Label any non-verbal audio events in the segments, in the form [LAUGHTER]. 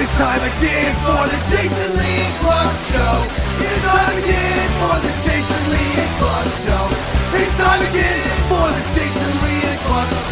It's time again for the Jason Lee and Show. It's time again for the Jason Lee and Show. It's time again for the Jason Lee and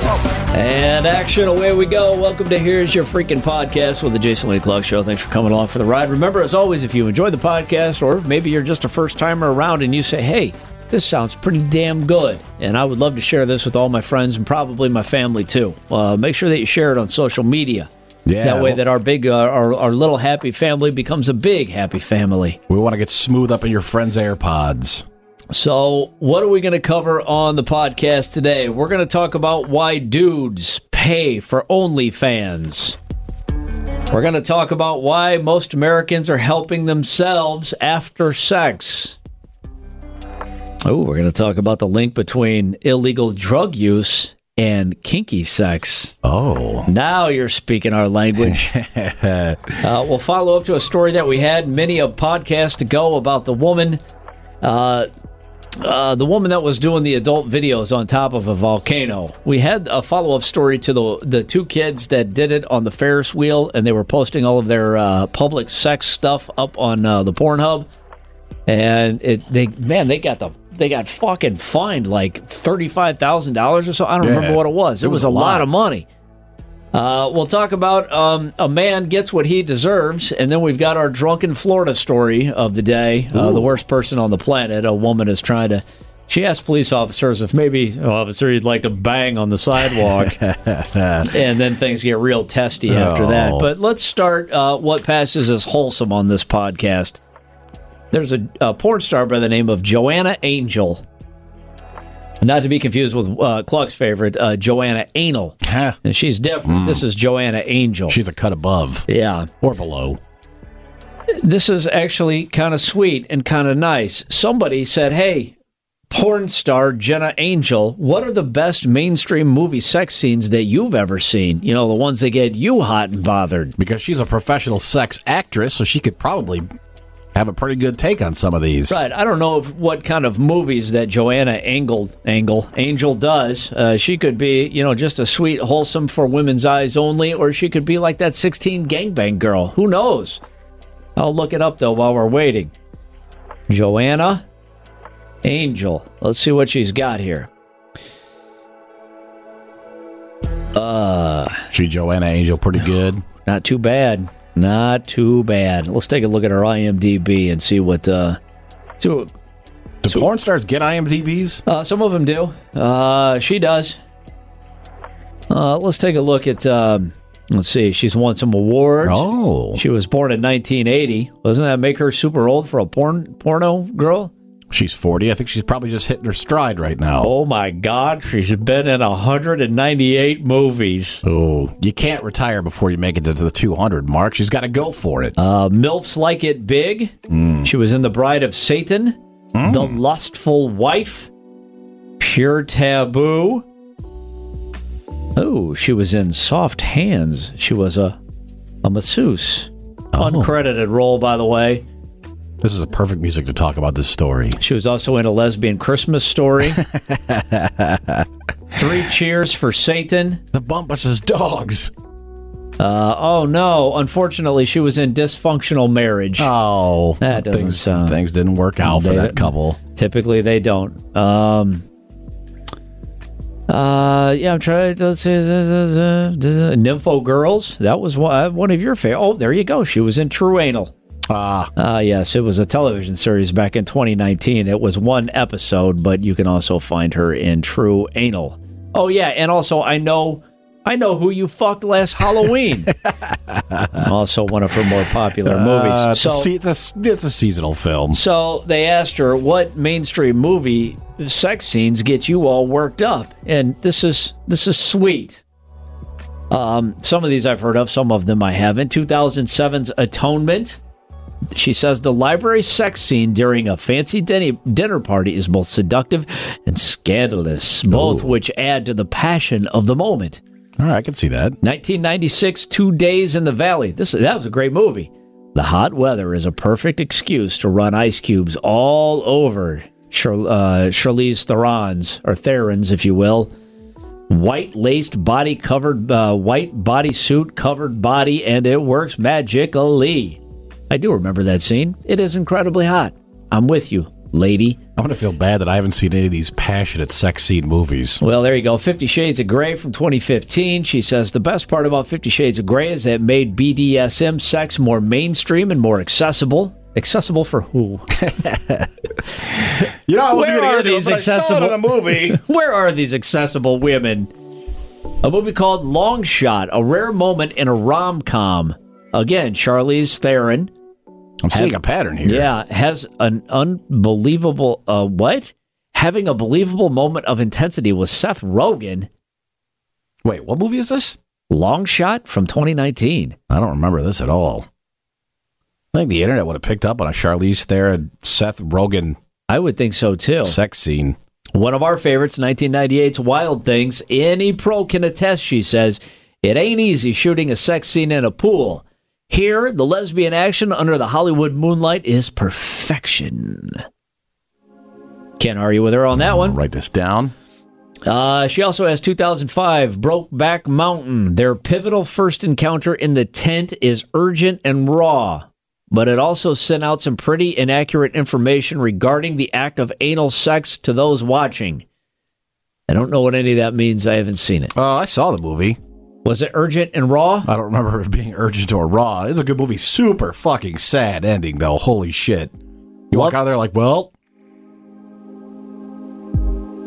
Show. And action, away we go. Welcome to Here's Your Freaking Podcast with the Jason Lee Clark Show. Thanks for coming along for the ride. Remember, as always, if you enjoy the podcast, or maybe you're just a first timer around and you say, hey, this sounds pretty damn good, and I would love to share this with all my friends and probably my family too. Uh, make sure that you share it on social media. Yeah, that way well- that our big, uh, our, our little happy family becomes a big happy family. We want to get smooth up in your friends' AirPods. So, what are we going to cover on the podcast today? We're going to talk about why dudes pay for OnlyFans. We're going to talk about why most Americans are helping themselves after sex. Oh, we're going to talk about the link between illegal drug use and kinky sex. Oh. Now you're speaking our language. [LAUGHS] uh, we'll follow up to a story that we had many a podcast ago about the woman, uh, uh, the woman that was doing the adult videos on top of a volcano. We had a follow up story to the the two kids that did it on the Ferris wheel, and they were posting all of their uh, public sex stuff up on uh, the Pornhub. And it, they man, they got the they got fucking fined like thirty five thousand dollars or so. I don't Yeah. remember what it was. It, It was, was a lot. lot. of money. Uh, we'll talk about um, a man gets what he deserves, and then we've got our drunken Florida story of the day. Uh, the worst person on the planet. A woman is trying to. She asked police officers if maybe, oh, officer, you'd like to bang on the sidewalk, [LAUGHS] and then things get real testy after that. Oh. But let's start. Uh, what passes as wholesome on this podcast? There's a, a porn star by the name of Joanna Angel. Not to be confused with uh, Clark's favorite, uh, Joanna Anal. And she's different. This is Joanna Angel. She's a cut above yeah. or below. This is actually kind of sweet and kind of nice. Somebody said, hey, porn star Joanna Angel, what are the best mainstream movie sex scenes that you've ever seen? You know, the ones that get you hot and bothered. Because she's a professional sex actress, so she could probably have a pretty good take on some of these. Right. I don't know if, what kind of movies that Joanna Angle, Angle Angel does. Uh, she could be, you know, just a sweet, wholesome for women's eyes only, or she could be like that 16 gangbang girl. Who knows? I'll look it up though while we're waiting. Joanna Angel. Let's see what she's got here. Uh, she Joanna Angel pretty good. Not too bad. Not too bad. Let's take a look at her IMDb and see what. Uh, see what Do porn stars get IMDb's? Uh, some of them do. Uh, she does. Uh, let's take a look at. Um, let's see. She's won some awards. Oh. She was born in 1980. Doesn't that make her super old for a porn porno girl? She's 40. I think she's probably just hitting her stride right now. Oh my God! She's been in 198 movies. Oh, you can't retire before you make it to the 200 mark. She's got to go for it. Uh, Milfs like it big. She was in The Bride of Satan, The Lustful Wife, Pure Taboo. Oh, she was in Soft Hands. She was a a masseuse. Uncredited role, by the way. This is a perfect music to talk about this story. She was also in a lesbian Christmas story. [LAUGHS] Three cheers for Satan. The Bumpus' dogs. Uh, oh no! Unfortunately, she was in dysfunctional marriage. Oh, That doesn't things, sound- things didn't work out for that couple. Typically, they don't. Um, uh, yeah, I'm trying. Let's see. Nympho Girls. That was one, uh, one of your favorite. Oh, there you go. She was in True Anal. Ah, Uh, yes, it was a television series back in 2019. It was one episode, but you can also find her in True Anal. Oh yeah, and also I know, I know who you fucked last Halloween. [LAUGHS] also one of her more popular movies. uh, it's, so, a, it's, a, it's a seasonal film. so they asked her what mainstream movie sex scenes get you all worked up, and this is this is sweet. Um, some of these I've heard of, some of them I haven't. 2007's Atonement. She says the library sex scene during a fancy dinner, party is both seductive and scandalous, both which add to the passion of the moment. All right, I can see that. 1996, Two Days in the Valley. This that was a great movie. The hot weather is a perfect excuse to run ice cubes all over Char- uh, Charlize Theron's or Theron's, if you will, white laced body covered, uh, white bodysuit covered body, and it works magically. I do remember that scene. It is incredibly hot. I'm with you, lady. I'm going to feel bad that I haven't seen any of these passionate sex scene movies. Well, there you go. Fifty Shades of Grey from 2015. She says the best part about Fifty Shades of Grey is that it made BDSM sex more mainstream and more accessible. Accessible for who? [LAUGHS] [LAUGHS] You know, I was Where are these accessible- in the movie. [LAUGHS] Where are these accessible women? A movie called Long Shot, a rare moment in a rom com. Again, Charlize Theron. I'm seeing a pattern here. Yeah, has an unbelievable uh what? Having a believable moment of intensity with Seth Rogen. Wait, what movie is this? Long Shot from 2019. I don't remember this at all. I think the internet would have picked up on a Charlize Theron, Seth Rogen I would think so too. sex scene. One of our favorites, 1998's Wild Things. Any pro can attest, she says. It ain't easy shooting a sex scene in a pool. Here, the lesbian action under the Hollywood moonlight is perfection. Can't argue with her on that one. write this down. Uh, she also has 2005 Brokeback Mountain. Their pivotal first encounter in the tent is urgent and raw, but it also sent out some pretty inaccurate information regarding the act of anal sex to those watching. I don't know what any of that means. I haven't seen it. Oh, I saw the movie. Was it urgent and raw? I don't remember it being urgent or raw. It's a good movie. Super fucking sad ending, though. Holy shit. You walk out of there like, well,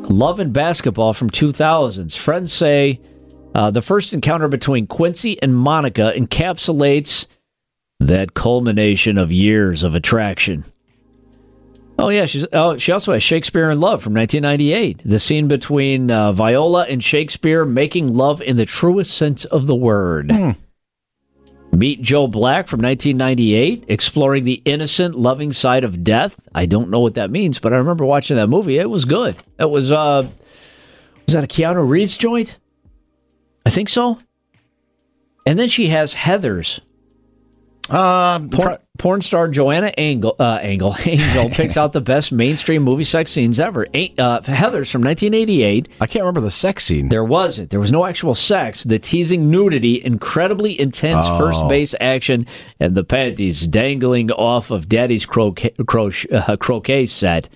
Love and Basketball from 2000s. Friends say uh, the first encounter between Quincy and Monica encapsulates that culmination of years of attraction. Oh yeah, she's oh she also has Shakespeare in Love from 1998. The scene between uh, Viola and Shakespeare making love in the truest sense of the word. Meet Joe Black from 1998, exploring the innocent, loving side of death. I don't know what that means, but I remember watching that movie. It was good. It was uh was that a Keanu Reeves joint? I think so. And then she has Heather's. uh, Porn, porn star Joanna [LAUGHS] Angel, uh, Angel, Angel picks out the best mainstream movie sex scenes ever. Uh, Heather's from 1988. I can't remember the sex scene. There wasn't. There was no actual sex. The teasing nudity, incredibly intense first base action, and the panties dangling off of Daddy's croquet, croche, uh, croquet set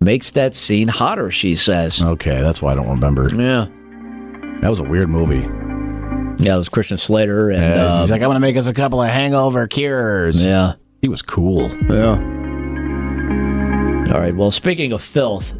makes that scene hotter, she says. Okay, that's why I don't remember. Yeah. That was a weird movie. Yeah, it was Christian Slater. And, Yeah, uh, he's like, I'm going to make us a couple of hangover cures. yeah. He was cool. Yeah. All right. Well, speaking of filth,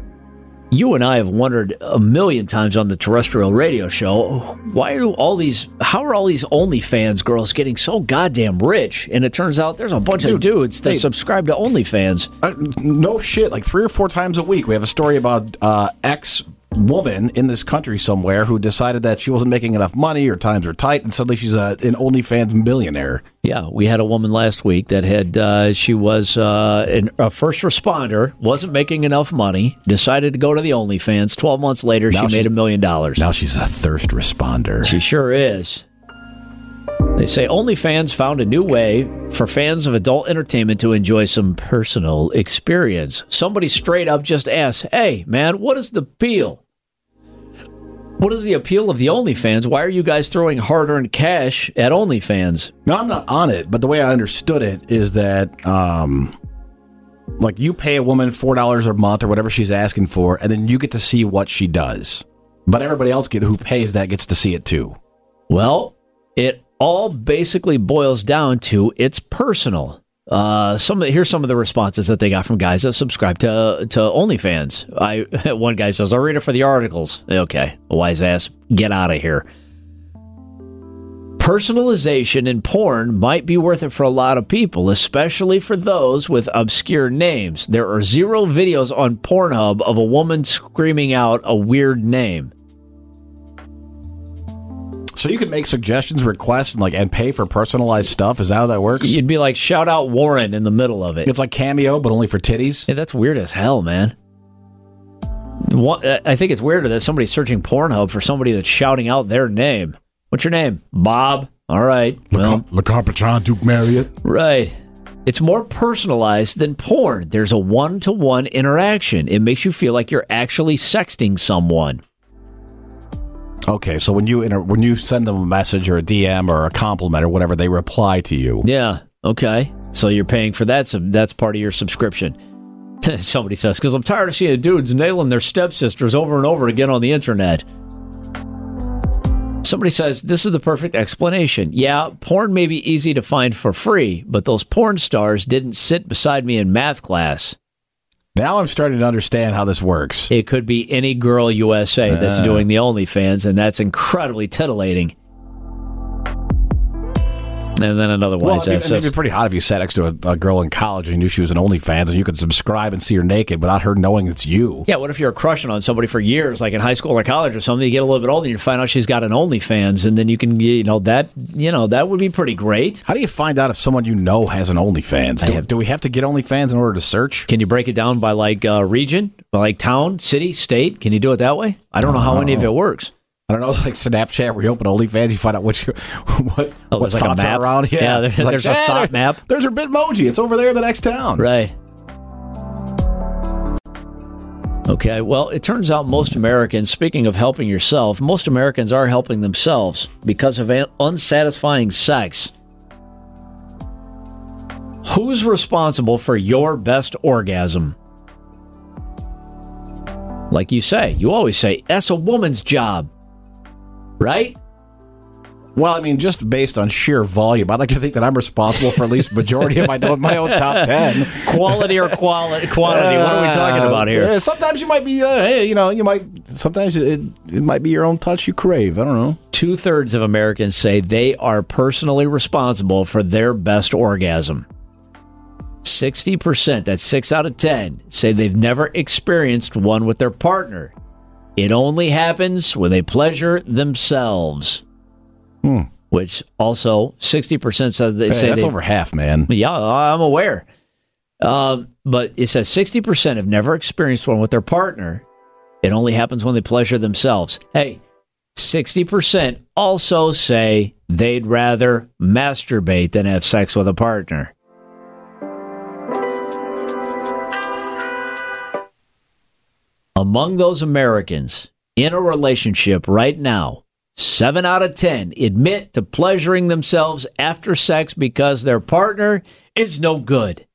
you and I have wondered a million times on the terrestrial radio show why are all these, how are all these OnlyFans girls getting so goddamn rich? And it turns out there's a bunch of Dude, dudes that hey. subscribe to OnlyFans. Uh, no shit. Like three or four times a week, we have a story about uh, ex woman in this country somewhere who decided that she wasn't making enough money or times were tight, and suddenly she's a, an OnlyFans millionaire. Yeah, we had a woman last week that had uh, she was uh, an, a first responder, wasn't making enough money, decided to go to the OnlyFans. Twelve months later, Now she made a million dollars. Now she's a thirst responder. She sure is. They say OnlyFans found a new way for fans of adult entertainment to enjoy some personal experience. Somebody straight up just asked, Hey, man, what is the appeal? What is the appeal of the OnlyFans? Why are you guys throwing hard earned cash at OnlyFans? No, I'm not on it, but the way I understood it is that, um, like you pay a woman four dollars a month or whatever she's asking for, and then you get to see what she does. But everybody else get, who pays that gets to see it too. Well, it all basically boils down to it's personal. Uh, some here's some of the responses that they got from guys that subscribe to to OnlyFans. I [LAUGHS] one guy says, "I'll read it for the articles." Okay, wise ass, get out of here. Personalization in porn might be worth it for a lot of people, especially for those with obscure names. There are zero videos on Pornhub of a woman screaming out a weird name. So you can make suggestions, requests, and like and pay for personalized stuff. Is that how that works? You'd be like, shout out Warren in the middle of it. It's like cameo, but only for titties. Yeah, that's weird as hell, man. One, I think it's weirder that somebody's searching Pornhub for somebody that's shouting out their name. What's your name? Bob. All right. Well, Le Carpatron Duke Marriott. right. It's more personalized than porn. There's a one to one interaction. It makes you feel like you're actually sexting someone. Okay, so when you inter- when you send them a message or a DM or a compliment or whatever, they reply to you. Yeah. Okay. So you're paying for that. So that's part of your subscription. [LAUGHS] Somebody says, because I'm tired of seeing dudes nailing their stepsisters over and over again on the internet. Somebody says, this is the perfect explanation. Yeah, porn may be easy to find for free, but those porn stars didn't sit beside me in math class. Now I'm starting to understand how this works. It could be any girl USA that's ah. doing the OnlyFans, and that's incredibly titillating. And then another one Well, it'd, be- it'd be pretty hot if you sat next to a, a girl in college and you knew she was an OnlyFans and you could subscribe and see her naked without her knowing it's you. Yeah, what if you're crushing on somebody for years, like in high school or college or something? You get a little bit older, and you find out she's got an OnlyFans, and then you can, you know, that, you know, that would be pretty great. How do you find out if someone you know has an OnlyFans? Do, have- do we have to get OnlyFans in order to search? Can you break it down by like uh, region, by like town, city, state? Can you do it that way? I don't know how any of it works. I don't know, [LAUGHS] like Snapchat where you open OnlyFans, you find out which [LAUGHS] what Oh, what there's like a are around. Yeah, Yeah, there- like, there's a "Eh, thought map." There's her Bitmoji. It's over there in the next town. Right. Okay, well, it turns out most Americans, speaking of helping yourself, most Americans are helping themselves because of unsatisfying sex. Who's responsible for your best orgasm? Like you say, you always say, that's a woman's job. Right? Well, I mean, just based on sheer volume, I'd like to think that I'm responsible for at least majority of my my own top [LAUGHS] ten. Quality or quality, quantity? What are we talking about here? Uh, sometimes you might be, uh, hey, you know, you might. Sometimes it, it might be your own touch you crave. I don't know. two thirds of Americans say they are personally responsible for their best orgasm. 60%, that's six out of 10, say they've never experienced one with their partner. It only happens when they pleasure themselves. Which also 60% said they Hey, say that's over half, man. yeah, I'm aware. Um, but it says 60% have never experienced one with their partner. It only happens when they pleasure themselves. Hey, 60% also say they'd rather masturbate than have sex with a partner. Among those Americans in a relationship right now, 7 out of 10 admit to pleasuring themselves after sex because their partner is no good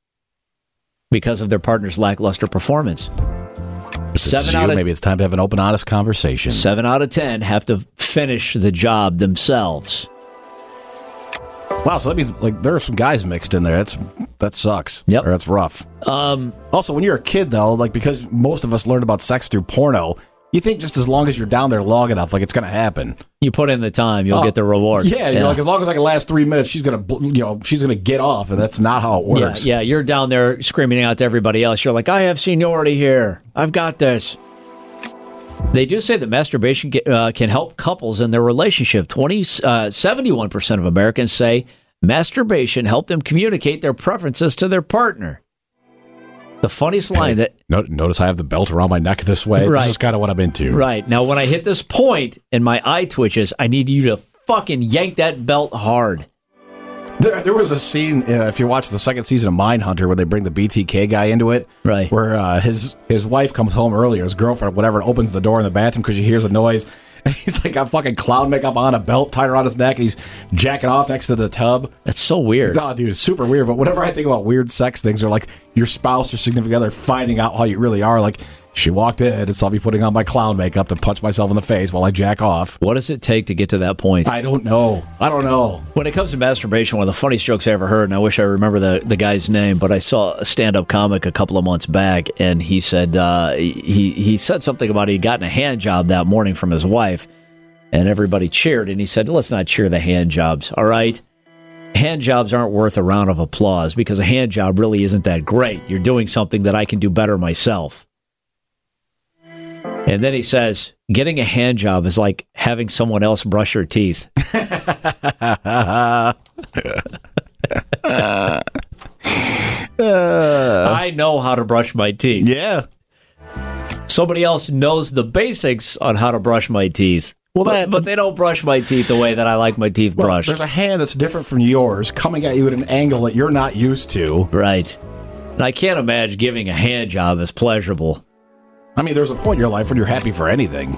because of their partner's lackluster performance. This Seven out of Maybe it's time to have an open, honest conversation. 7 out of 10 have to finish the job themselves. Wow, so that means like there are some guys mixed in there. That's that sucks. Yep. or that's rough. Um, Also, when you're a kid, though, like because most of us learned about sex through porno, you think just as long as you're down there long enough, like it's going to happen. you put in the time, you'll Oh, get the reward. Yeah, you're like as long as I can last three minutes, she's gonna, you know, she's gonna get off, and that's not how it works. yeah, you're down there screaming out to everybody else. You're like, I have seniority here. I've got this. They do say that masturbation uh, can help couples in their relationship. 20, uh, 71% of Americans say masturbation helped them communicate their preferences to their partner. The funniest line that notice I have the belt around my neck this way. Right. This is kind of what I'm into. Right. Now, when I hit this point and my eye twitches, I need you to fucking yank that belt hard. There, there was a scene uh, if you watch the second season of Mindhunter where they bring the BTK guy into it, Right. Where uh, his his wife comes home early, or his girlfriend, whatever, and opens the door in the bathroom because she hears a noise. And [LAUGHS] he's like got fucking clown makeup on, a belt tied around his neck, and he's jacking off next to the tub. That's so weird. Oh, dude, it's super weird. But whenever I think about weird sex things, or like your spouse or significant other finding out how you really are, like she walked in and saw me putting on my clown makeup to punch myself in the face while I jack off. What does it take to get to that point? I don't know. I don't know. When it comes to masturbation, one of the funniest jokes I ever heard, and I wish I remember the, the guy's name, but I saw a stand up comic a couple of months back, and he said uh, he he said something about he'd gotten a hand job that morning from his wife, and everybody cheered, and he said, "Let's not cheer the hand jobs, all right." Hand jobs aren't worth a round of applause because a hand job really isn't that great. You're doing something that I can do better myself. And then he says, getting a hand job is like having someone else brush your teeth. [LAUGHS] [LAUGHS] I know how to brush my teeth. Yeah. Somebody else knows the basics on how to brush my teeth. Well, but, that- but they don't brush my teeth the way that I like my teeth Well, brushed. there's a hand that's different from yours coming at you at an angle that you're not used to. right. And I can't imagine giving a hand job as pleasurable. I mean, there's a point in your life when you're happy for anything.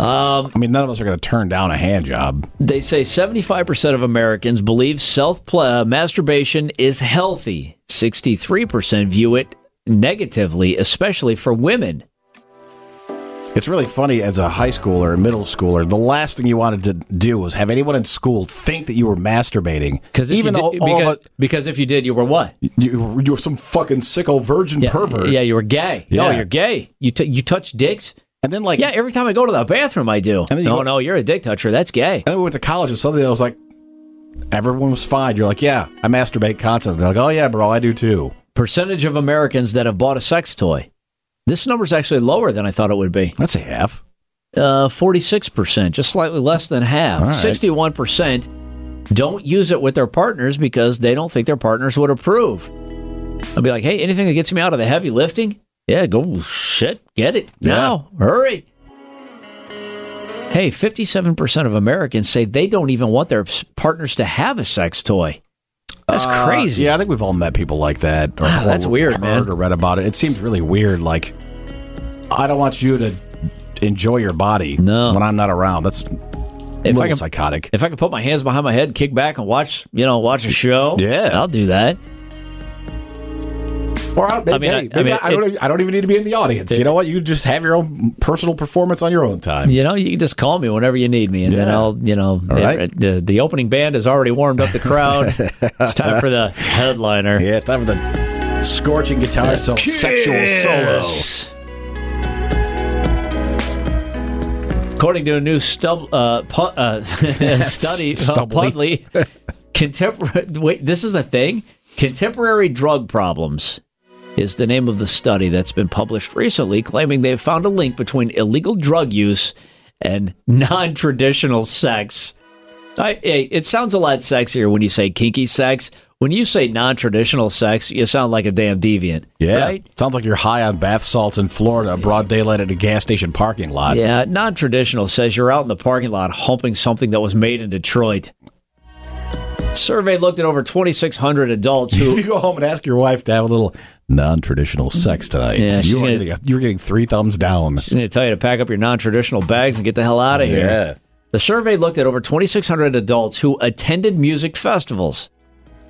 I mean, none of us are going to turn down a hand job. They say 75% of Americans believe self uh, masturbation is healthy. 63% view it negatively, especially for women. It's really funny as a high schooler, a middle schooler, the last thing you wanted to do was have anyone in school think that you were masturbating. Because even though did, because, it, because if you did, you were what? you, you were some fucking sicko virgin Yeah, pervert. Yeah, you were gay. Yeah. No, you're gay. You t- you touch dicks. And then like, Yeah, every time I go to the bathroom, I do. then you No, no, you're a dick toucher. That's gay. and then we went to college and suddenly I was like, everyone was fine. You're like, yeah, I masturbate constantly. They're like, oh yeah, bro, I do too. Percentage of Americans that have bought a sex toy. This number is actually lower than I thought it would be. That's a half. Uh, 46%, just slightly less than half. Right. 61% don't use it with their partners because they don't think their partners would approve. I'll be like, hey, anything that gets me out of the heavy lifting? Yeah, go shit, get it now. Hurry. Hey, 57% of Americans say they don't even want their partners to have a sex toy. That's Uh, crazy. Yeah, I think we've all met people like that. Or, Wow, that's or weird, heard man. Or read about it. It seems really weird. Like, I don't want you to enjoy your body No. when I'm not around. That's If I can- psychotic. If I could put my hands behind my head, kick back, and watch, you know, watch a show, Yeah. I'll do that. Or I, maybe, I mean, I- maybe I mean, I, don't, I don't even need to be in the audience. you know what? You just have your own personal performance on your own time. You know, you can just call me whenever you need me, and then I'll, you know, All right. the the opening band has already warmed up the crowd. [LAUGHS] it's time for the headliner. Yeah, time for the scorching guitar so sexual solo. According to a new stub, uh, pu- uh, [LAUGHS] [LAUGHS] study, uh, Pudley, contemporary. Wait, this is the thing. Contemporary drug problems is the name of the study that's been published recently, claiming they've found a link between illegal drug use and non-traditional sex. I, it sounds a lot sexier when you say kinky sex. When you say non-traditional sex, you sound like a damn deviant. Yeah. right? Sounds like you're high on bath salts in Florida, broad daylight at a gas station parking lot. Yeah, non traditional says you're out in the parking lot humping something that was made in Detroit. Survey looked at over 2,600 adults If who. [LAUGHS] you go home and ask your wife to have a little non-traditional sex tonight, Yeah, you are gonna- getting, you're getting three thumbs down. I'm going to tell you to pack up your non traditional bags and get the hell out of here. The survey looked at over 2,600 adults who attended music festivals.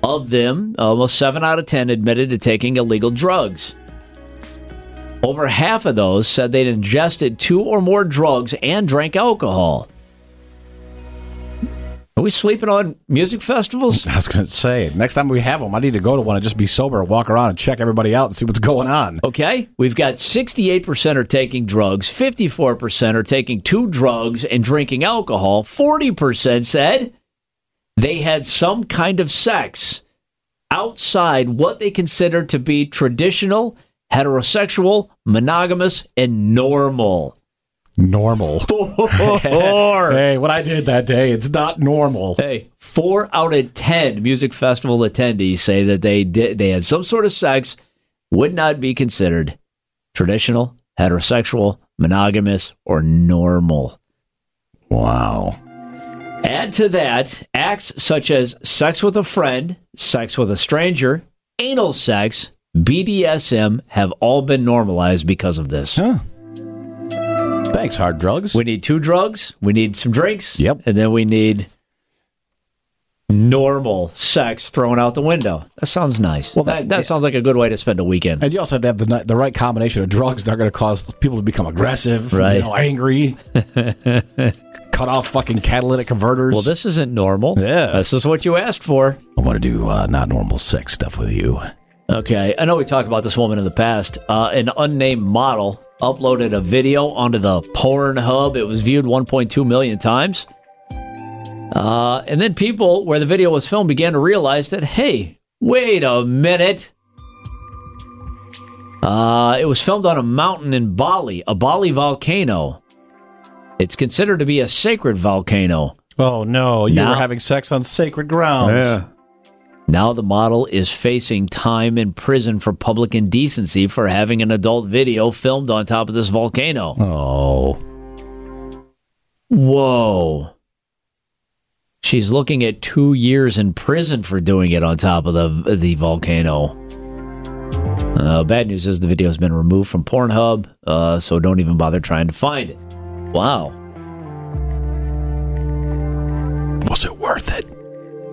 Of them, almost 7 out of 10 admitted to taking illegal drugs. Over half of those said they'd ingested two or more drugs and drank alcohol. Are we sleeping on music festivals? [LAUGHS] I was going to say, next time we have them, I need to go to one and just be sober and walk around and check everybody out and see what's going on. Okay, we've got 68% are taking drugs, 54% are taking two drugs and drinking alcohol, 40% said they had some kind of sex outside what they consider to be traditional, heterosexual, monogamous, and normal. Normal. [LAUGHS] Four. [LAUGHS] hey, what I did that day, it's not normal. Hey, four out of ten music festival attendees say that they did they had some sort of sex would not be considered traditional, heterosexual, monogamous, or normal. Wow. Add to that acts such as sex with a friend, sex with a stranger, anal sex, BDSM have all been normalized because of this. Huh. Thanks, hard drugs. We need two drugs, we need some drinks, Yep. and then we need normal sex thrown out the window. That sounds nice. Well, that, that- that sounds like a good way to spend a weekend. and you also have to have the, the right combination of drugs that are going to cause people to become aggressive, Right. you know, angry, [LAUGHS] cut off fucking catalytic converters. Well, this isn't normal. Yeah. This is what you asked for. I want to do uh, not normal sex stuff with you. Okay. I know we talked about this woman in the past. Uh, an unnamed model uploaded a video onto the Pornhub. It was viewed 1.2 million times. Uh, and then people where the video was filmed began to realize that, hey, wait a minute. Uh, it was filmed on a mountain in Bali, a Bali volcano. It's considered to be a sacred volcano. Oh no, you Now- were having sex on sacred grounds. Now the model is facing time in prison for public indecency for having an adult video filmed on top of this volcano. Oh. Whoa. She's looking at two years in prison for doing it on top of the, the volcano. Uh, bad news is the video has been removed from Pornhub, uh, so don't even bother trying to find it. Wow. Was it worth it?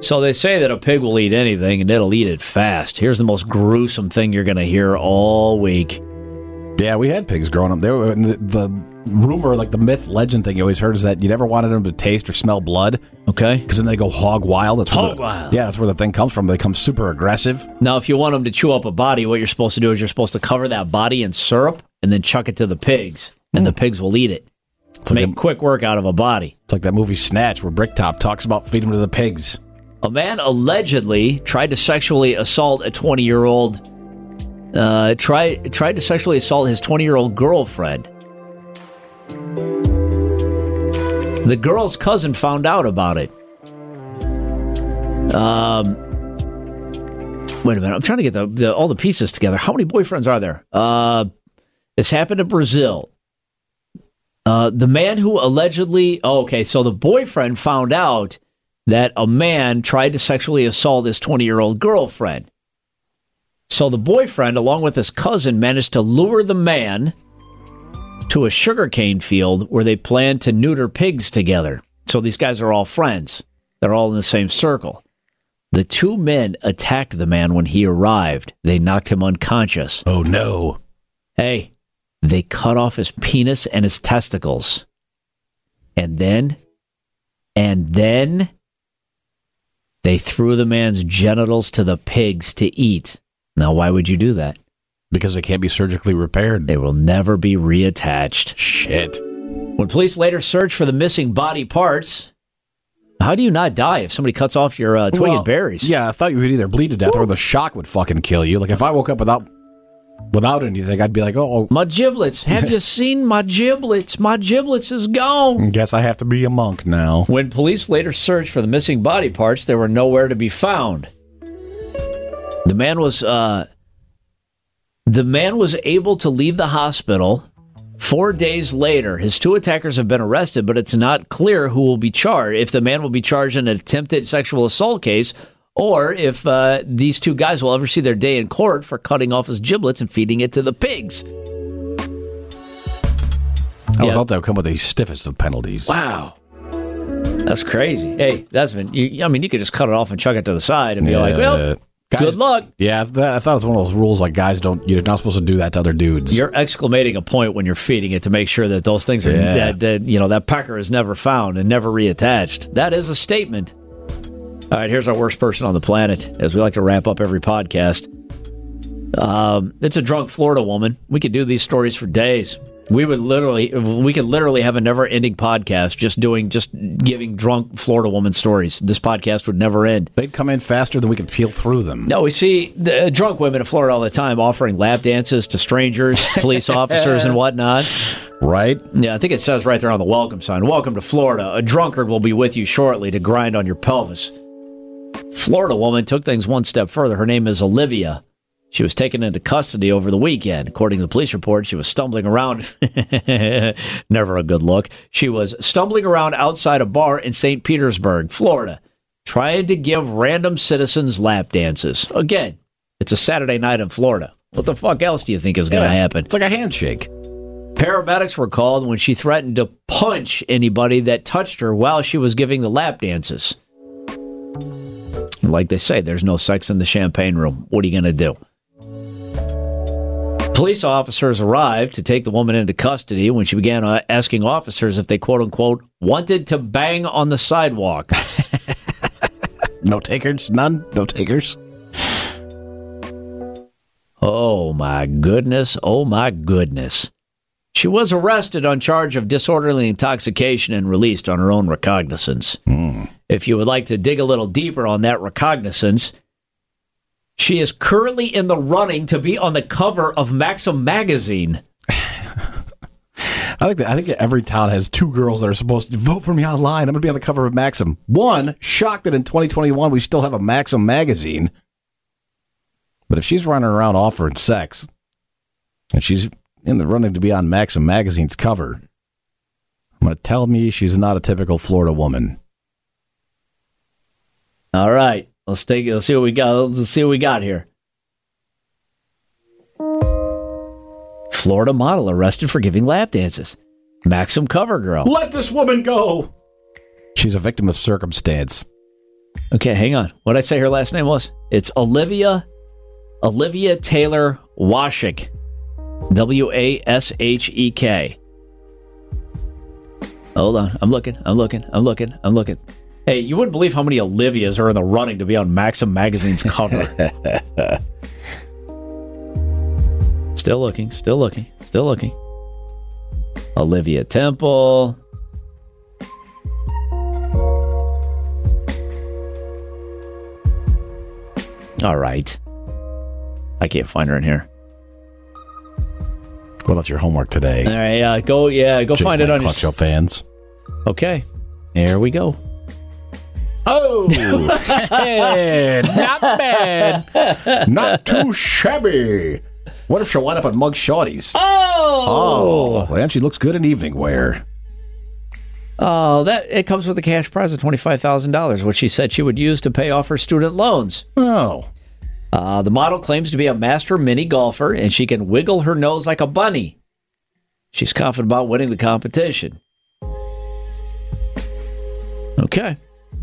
So they say that a pig will eat anything and it'll eat it fast. Here's the most gruesome thing you're going to hear all week. Yeah, we had pigs growing up. They were, the, the rumor, like the myth, legend thing you always heard is that you never wanted them to taste or smell blood Okay. because then they go hog wild. That's where Hog the- wild. Yeah, that's where the thing comes from. They become super aggressive. Now, if you want them to chew up a body, what you're supposed to do is you're supposed to cover that body in syrup and then chuck it to the pigs, and the hmm. pigs will eat it. It's like, Make a- quick work out of a body. it's like that movie Snatch where Bricktop talks about feeding them to the pigs. A man allegedly tried to sexually assault a 20 year old. Uh, tried tried to sexually assault his 20 year old girlfriend. The girl's cousin found out about it. Um, wait a minute. I'm trying to get the, the all the pieces together. How many boyfriends are there? Uh, this happened in Brazil. Uh, the man who allegedly, oh, okay, so the boyfriend found out that a man tried to sexually assault his 20 year old girlfriend. So the boyfriend, along with his cousin, managed to lure the man to a sugarcane field where they planned to neuter pigs together. So these guys are all friends, they're all in the same circle. The two men attacked the man when he arrived. They knocked him unconscious. Oh no! Hey, they cut off his penis and his testicles. And then, and then, they threw the man's genitals to the pigs to eat. Now, why would you do that? Because they can't be surgically repaired. They will never be reattached. Shit. When police later searched for the missing body parts, how do you not die if somebody cuts off your uh, twig Well, and berries? Yeah, I thought you would either bleed to death or the shock would fucking kill you. Like if I woke up without without anything, I'd be like, oh, My giblets. Have [LAUGHS] you seen my giblets? My giblets is gone. guess I have to be a monk now. When police later searched for the missing body parts, they were nowhere to be found. The man was uh, the man was able to leave the hospital. Four days later, his two attackers have been arrested, but it's not clear who will be charged. If the man will be charged in an attempted sexual assault case, or if uh, these two guys will ever see their day in court for cutting off his giblets and feeding it to the pigs. I would Yeah. hope that would come with the stiffest of penalties. Wow. That's crazy. Hey, that's been, you, I mean, you could just cut it off and chuck it to the side and be like, well, guys- good luck. Yeah, I, th- I thought it was one of those rules like guys don't. You're not supposed to do that to other dudes. You're exclamating a point when you're feeding it to make sure that those things are, Yeah. that, that, you know, that pecker is never found and never reattached. That is a statement. All right, here's our worst person on the planet, as we like to wrap up every podcast. Um, it's a drunk Florida woman. We could do these stories for days. We would literally, we could literally have a never-ending podcast just doing, just giving drunk Florida woman stories. This podcast would never end. They'd come in faster than we could peel through them. No, we see the uh, drunk women in Florida all the time offering lap dances to strangers, [LAUGHS] police officers, and whatnot. Right? Yeah, I think it says right there on the welcome sign Welcome to Florida. A drunkard will be with you shortly to grind on your pelvis. Florida woman took things one step further. Her name is Olivia. She was taken into custody over the weekend. According to the police report, she was stumbling around. [LAUGHS] Never a good look. She was stumbling around outside a bar in St. Petersburg, Florida, trying to give random citizens lap dances. Again, it's a Saturday night in Florida. What the fuck else do you think is going to Yeah, happen? It's like a handshake. Paramedics were called when she threatened to punch anybody that touched her while she was giving the lap dances. Like they say, there's no sex in the champagne room. What are you going to do? Police officers arrived to take the woman into custody when she began uh, asking officers if they quote unquote wanted to bang on the sidewalk. [LAUGHS] No takers? None? No takers? Oh my goodness. Oh my goodness. She was arrested on charge of disorderly intoxication and released on her own recognizance. Hmm. If you would like to dig a little deeper on that recognizance, she is currently in the running to be on the cover of Maxim magazine. [LAUGHS] I think that, I think every town has two girls that are supposed to vote for me online. I'm going to be on the cover of Maxim. One, shocked that in 2021 we still have a Maxim magazine. But if she's running around offering sex, and she's in the running to be on Maxim magazine's cover, I'm going to tell me she's not a typical Florida woman. All right, let's take let's see what we got. Let's see what we got here. Florida model arrested for giving lap dances. Maxim cover girl. Let this woman go. She's a victim of circumstance. Okay, hang on. What did I say her last name was? It's Olivia Olivia Taylor Washek. W A S H E K. Hold on. I'm looking. I'm looking. I'm looking. I'm looking. Hey, you wouldn't believe how many Olivias are in the running to be on Maxim magazine's cover. [LAUGHS] still looking. Still looking. Still looking. Olivia Temple. All right. I can't find her in here. Well, that's your homework today. All right, uh, go. Yeah, go find it on Clutch Show fans. Okay, here we go. Oh, [LAUGHS] hey, not bad, not too shabby. What if she'll wind up on Mug Shawty's? Oh, Oh, and she looks good in evening wear. oh, that it comes with a cash prize of twenty five thousand dollars, which she said she would use to pay off her student loans. Oh, Uh, the model claims to be a master mini golfer, and she can wiggle her nose like a bunny. She's confident about winning the competition. Okay,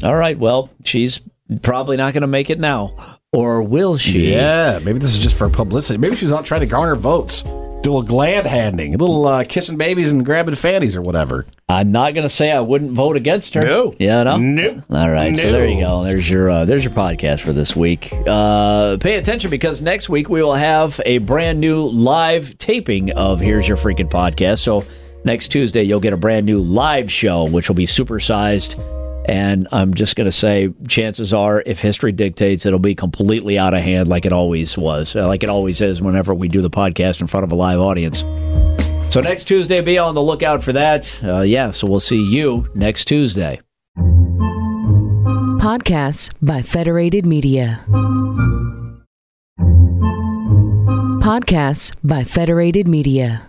all right. Well, she's probably not going to make it now, or will she? yeah. Maybe this is just for publicity. Maybe she's not trying to garner votes. Do a little glad handing, a little uh, kissing babies and grabbing fannies or whatever. I'm not going to say I wouldn't vote against her. No. Yeah, no. Nope. All right, so there you go. There's your uh, there's your podcast for this week. Uh, pay attention because next week we will have a brand new live taping of Here's Your Freaking Podcast. So next Tuesday you'll get a brand new live show, which will be supersized. And I'm just going to say, chances are, if history dictates, it'll be completely out of hand, like it always was, uh, like it always is whenever we do the podcast in front of a live audience. So next Tuesday, be on the lookout for that. Uh, yeah, so we'll see you next Tuesday. Podcasts by Federated Media. Podcasts by Federated Media.